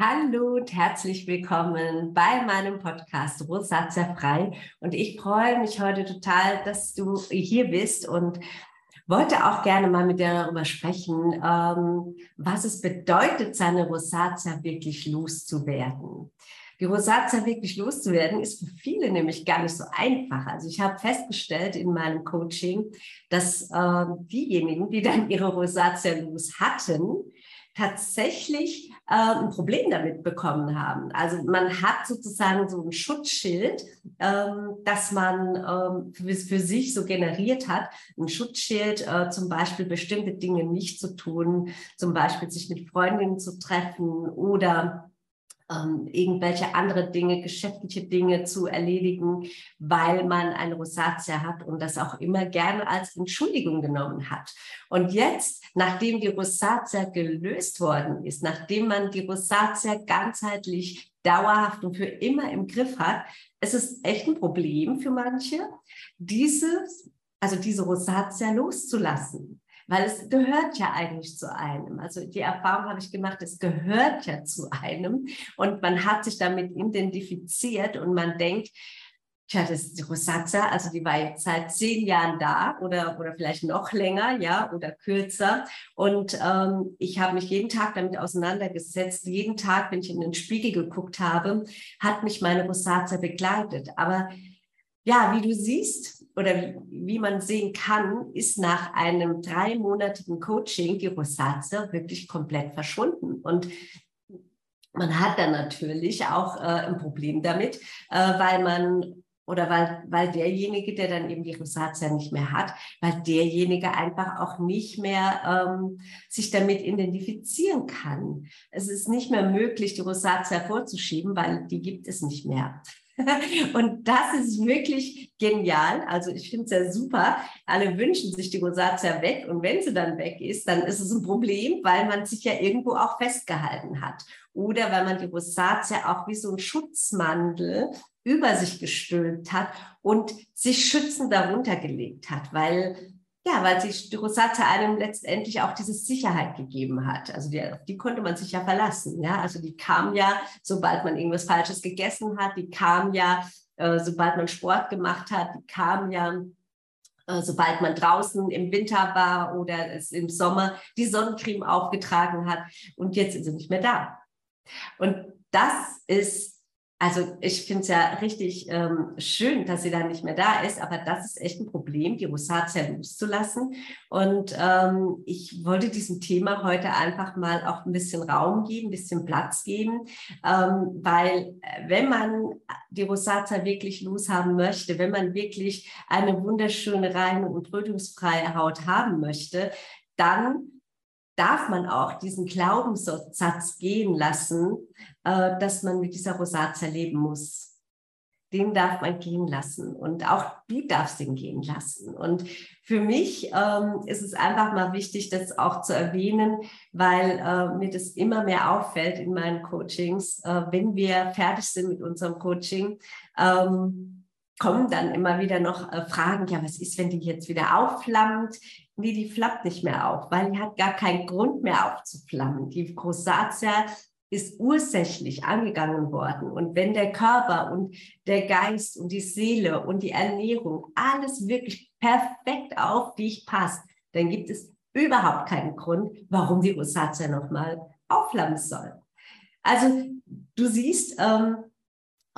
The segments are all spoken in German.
Hallo und herzlich willkommen bei meinem Podcast Rosatia frei. Und ich freue mich heute total, dass du hier bist und wollte auch gerne mal mit dir darüber sprechen, ähm, was es bedeutet, seine Rosatia wirklich loszuwerden. Die Rosatia wirklich loszuwerden, ist für viele nämlich gar nicht so einfach. Also ich habe festgestellt in meinem Coaching, dass äh, diejenigen, die dann ihre Rosatia los hatten, tatsächlich äh, ein Problem damit bekommen haben. Also man hat sozusagen so ein Schutzschild, ähm, das man ähm, für, für, sich so generiert hat. Ein Schutzschild, äh, zum Beispiel bestimmte Dinge nicht zu tun, zum Beispiel sich mit Freundinnen zu treffen oder ähm, irgendwelche andere Dinge, geschäftliche Dinge zu erledigen, weil man eine Rosatia hat und das auch immer gerne als Entschuldigung genommen hat. Und jetzt, nachdem die Rosatia gelöst worden ist, nachdem man die Rosatia ganzheitlich dauerhaft und für immer im Griff hat, ist es echt ein Problem für manche, dieses, also diese Rosatia loszulassen weil es gehört ja eigentlich zu einem. Also die Erfahrung habe ich gemacht, es gehört ja zu einem und man hat sich damit identifiziert und man denkt, Tja, das ist die Rosazza, also die war jetzt seit zehn Jahren da oder, oder vielleicht noch länger, ja, oder kürzer. Und ähm, ich habe mich jeden Tag damit auseinandergesetzt. Jeden Tag, wenn ich in den Spiegel geguckt habe, hat mich meine Rosazza begleitet. Aber ja, wie du siehst oder wie, wie man sehen kann, ist nach einem dreimonatigen Coaching die Rosatia wirklich komplett verschwunden. Und man hat dann natürlich auch äh, ein Problem damit, äh, weil man oder weil, weil derjenige, der dann eben die Rosatia nicht mehr hat, weil derjenige einfach auch nicht mehr ähm, sich damit identifizieren kann. Es ist nicht mehr möglich, die Rosatia vorzuschieben, weil die gibt es nicht mehr. Und das ist wirklich genial. Also ich finde es ja super. Alle wünschen sich die Rosatia weg und wenn sie dann weg ist, dann ist es ein Problem, weil man sich ja irgendwo auch festgehalten hat. Oder weil man die Rosatia auch wie so ein Schutzmantel über sich gestülpt hat und sich schützend darunter gelegt hat, weil ja, weil sich die Rosatia einem letztendlich auch diese Sicherheit gegeben hat. Also die, die konnte man sich ja verlassen. Ja, also die kam ja, sobald man irgendwas Falsches gegessen hat, die kam ja, äh, sobald man Sport gemacht hat, die kam ja, äh, sobald man draußen im Winter war oder es im Sommer die Sonnencreme aufgetragen hat. Und jetzt ist sie nicht mehr da. Und das ist also ich finde es ja richtig ähm, schön, dass sie dann nicht mehr da ist, aber das ist echt ein Problem, die Rosatia loszulassen. Und ähm, ich wollte diesem Thema heute einfach mal auch ein bisschen Raum geben, ein bisschen Platz geben, ähm, weil äh, wenn man die Rosatia wirklich loshaben möchte, wenn man wirklich eine wunderschöne, reine und rötungsfreie Haut haben möchte, dann darf man auch diesen Glaubenssatz gehen lassen, äh, dass man mit dieser Rosatia leben muss. Den darf man gehen lassen und auch du darfst ihn gehen lassen. Und für mich ähm, ist es einfach mal wichtig, das auch zu erwähnen, weil äh, mir das immer mehr auffällt in meinen Coachings. Äh, wenn wir fertig sind mit unserem Coaching, ähm, kommen dann immer wieder noch äh, Fragen, ja, was ist, wenn die jetzt wieder aufflammt? Nee, die flammt nicht mehr auf, weil die hat gar keinen Grund mehr aufzuflammen. Die Rosatia ist ursächlich angegangen worden. Und wenn der Körper und der Geist und die Seele und die Ernährung alles wirklich perfekt auf dich passt, dann gibt es überhaupt keinen Grund, warum die Rosatia nochmal aufflammen soll. Also du siehst, ähm,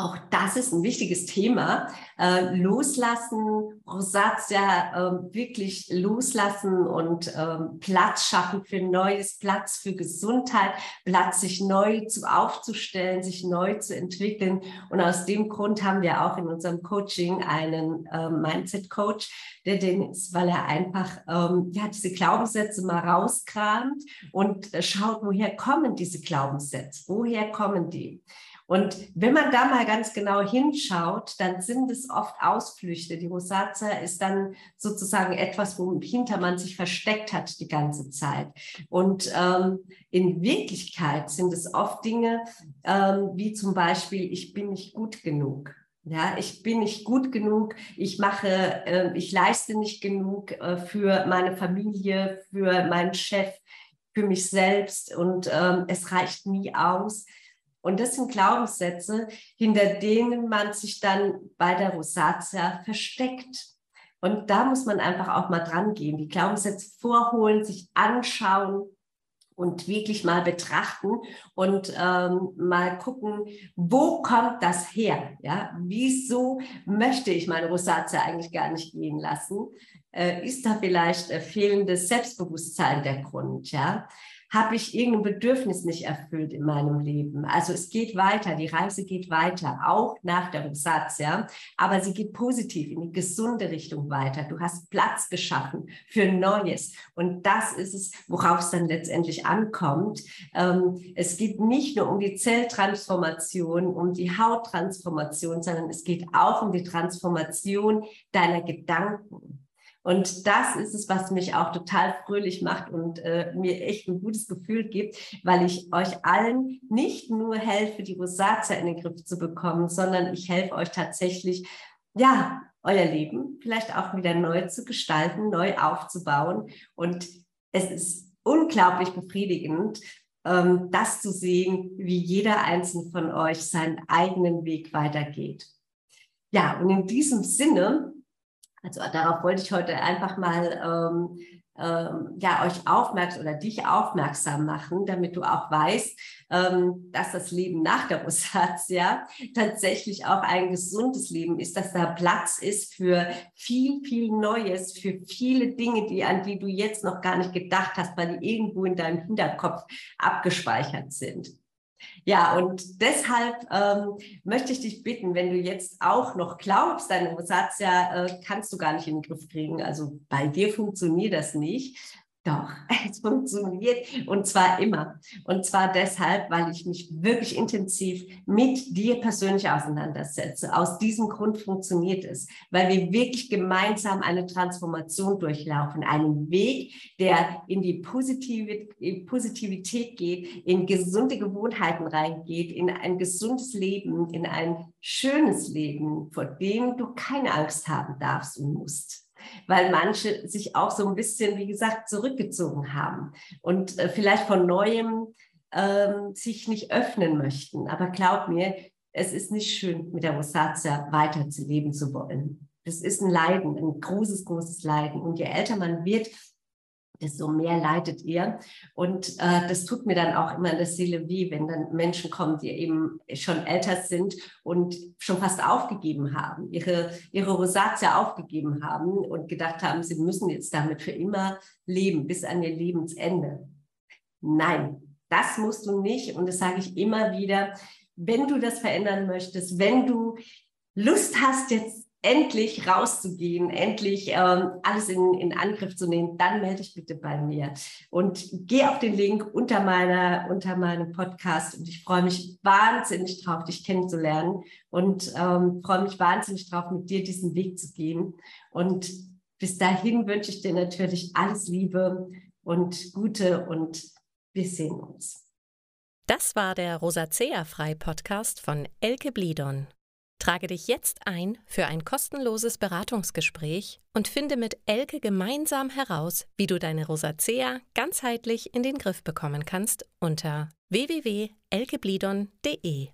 auch das ist ein wichtiges Thema. Äh, loslassen, Rosatia äh, wirklich loslassen und ähm, Platz schaffen für Neues, Platz für Gesundheit, Platz, sich neu zu, aufzustellen, sich neu zu entwickeln. Und aus dem Grund haben wir auch in unserem Coaching einen äh, Mindset-Coach, der den ist, weil er einfach ähm, ja, diese Glaubenssätze mal rauskramt und äh, schaut, woher kommen diese Glaubenssätze, woher kommen die. Und wenn man da mal ganz genau hinschaut, dann sind es oft Ausflüchte. Die Rosatia ist dann sozusagen etwas, wohinter man sich versteckt hat die ganze Zeit. Und ähm, in Wirklichkeit sind es oft Dinge, ähm, wie zum Beispiel, ich bin nicht gut genug. Ja, ich bin nicht gut genug, ich mache, äh, ich leiste nicht genug äh, für meine Familie, für meinen Chef, für mich selbst und ähm, es reicht nie aus. Und das sind Glaubenssätze, hinter denen man sich dann bei der Rosatia versteckt. Und da muss man einfach auch mal dran gehen, die Glaubenssätze vorholen, sich anschauen, und wirklich mal betrachten und ähm, mal gucken, wo kommt das her? Ja, wieso möchte ich meine Rosatia eigentlich gar nicht gehen lassen? Äh, ist da vielleicht äh, fehlendes Selbstbewusstsein der Grund? Ja, habe ich irgendein Bedürfnis nicht erfüllt in meinem Leben. Also es geht weiter, die Reise geht weiter, auch nach der Rosatia, aber sie geht positiv in die gesunde Richtung weiter. Du hast Platz geschaffen für Neues und das ist es, worauf es dann letztendlich ankommt. Ähm, es geht nicht nur um die Zelltransformation, um die Hauttransformation, sondern es geht auch um die Transformation deiner Gedanken. Und das ist es, was mich auch total fröhlich macht und äh, mir echt ein gutes Gefühl gibt, weil ich euch allen nicht nur helfe, die Rosatia in den Griff zu bekommen, sondern ich helfe euch tatsächlich, ja, euer Leben vielleicht auch wieder neu zu gestalten, neu aufzubauen. Und es ist unglaublich befriedigend, ähm, das zu sehen, wie jeder einzelne von euch seinen eigenen Weg weitergeht. Ja, und in diesem Sinne also darauf wollte ich heute einfach mal ähm, ähm, ja, euch aufmerksam oder dich aufmerksam machen, damit du auch weißt, ähm, dass das Leben nach der Rosatia tatsächlich auch ein gesundes Leben ist, dass da Platz ist für viel, viel Neues, für viele Dinge, die, an die du jetzt noch gar nicht gedacht hast, weil die irgendwo in deinem Hinterkopf abgespeichert sind. Ja, und deshalb ähm, möchte ich dich bitten, wenn du jetzt auch noch glaubst, deine Rosatia äh, kannst du gar nicht in den Griff kriegen, also bei dir funktioniert das nicht, doch, es funktioniert und zwar immer. Und zwar deshalb, weil ich mich wirklich intensiv mit dir persönlich auseinandersetze. Aus diesem Grund funktioniert es, weil wir wirklich gemeinsam eine Transformation durchlaufen. Einen Weg, der in die Positivität geht, in gesunde Gewohnheiten reingeht, in ein gesundes Leben, in ein schönes Leben, vor dem du keine Angst haben darfst und musst weil manche sich auch so ein bisschen, wie gesagt, zurückgezogen haben und äh, vielleicht von neuem ähm, sich nicht öffnen möchten. Aber glaub mir, es ist nicht schön, mit der Rosatia weiterzuleben zu wollen. Das ist ein Leiden, ein großes, großes Leiden. Und je älter man wird, desto mehr leidet ihr. Und äh, das tut mir dann auch immer in der Seele weh, wenn dann Menschen kommen, die eben schon älter sind und schon fast aufgegeben haben, ihre, ihre Rosatia aufgegeben haben und gedacht haben, sie müssen jetzt damit für immer leben, bis an ihr Lebensende. Nein, das musst du nicht. Und das sage ich immer wieder, wenn du das verändern möchtest, wenn du Lust hast, jetzt endlich rauszugehen, endlich ähm, alles in, in Angriff zu nehmen, dann melde dich bitte bei mir und geh auf den Link unter meiner unter meinem Podcast und ich freue mich wahnsinnig drauf, dich kennenzulernen und ähm, freue mich wahnsinnig drauf, mit dir diesen Weg zu gehen und bis dahin wünsche ich dir natürlich alles Liebe und Gute und wir sehen uns. Das war der Rosacea Frei Podcast von Elke Blidon. Trage dich jetzt ein für ein kostenloses Beratungsgespräch und finde mit Elke gemeinsam heraus, wie du deine Rosacea ganzheitlich in den Griff bekommen kannst unter www.elkeblidon.de.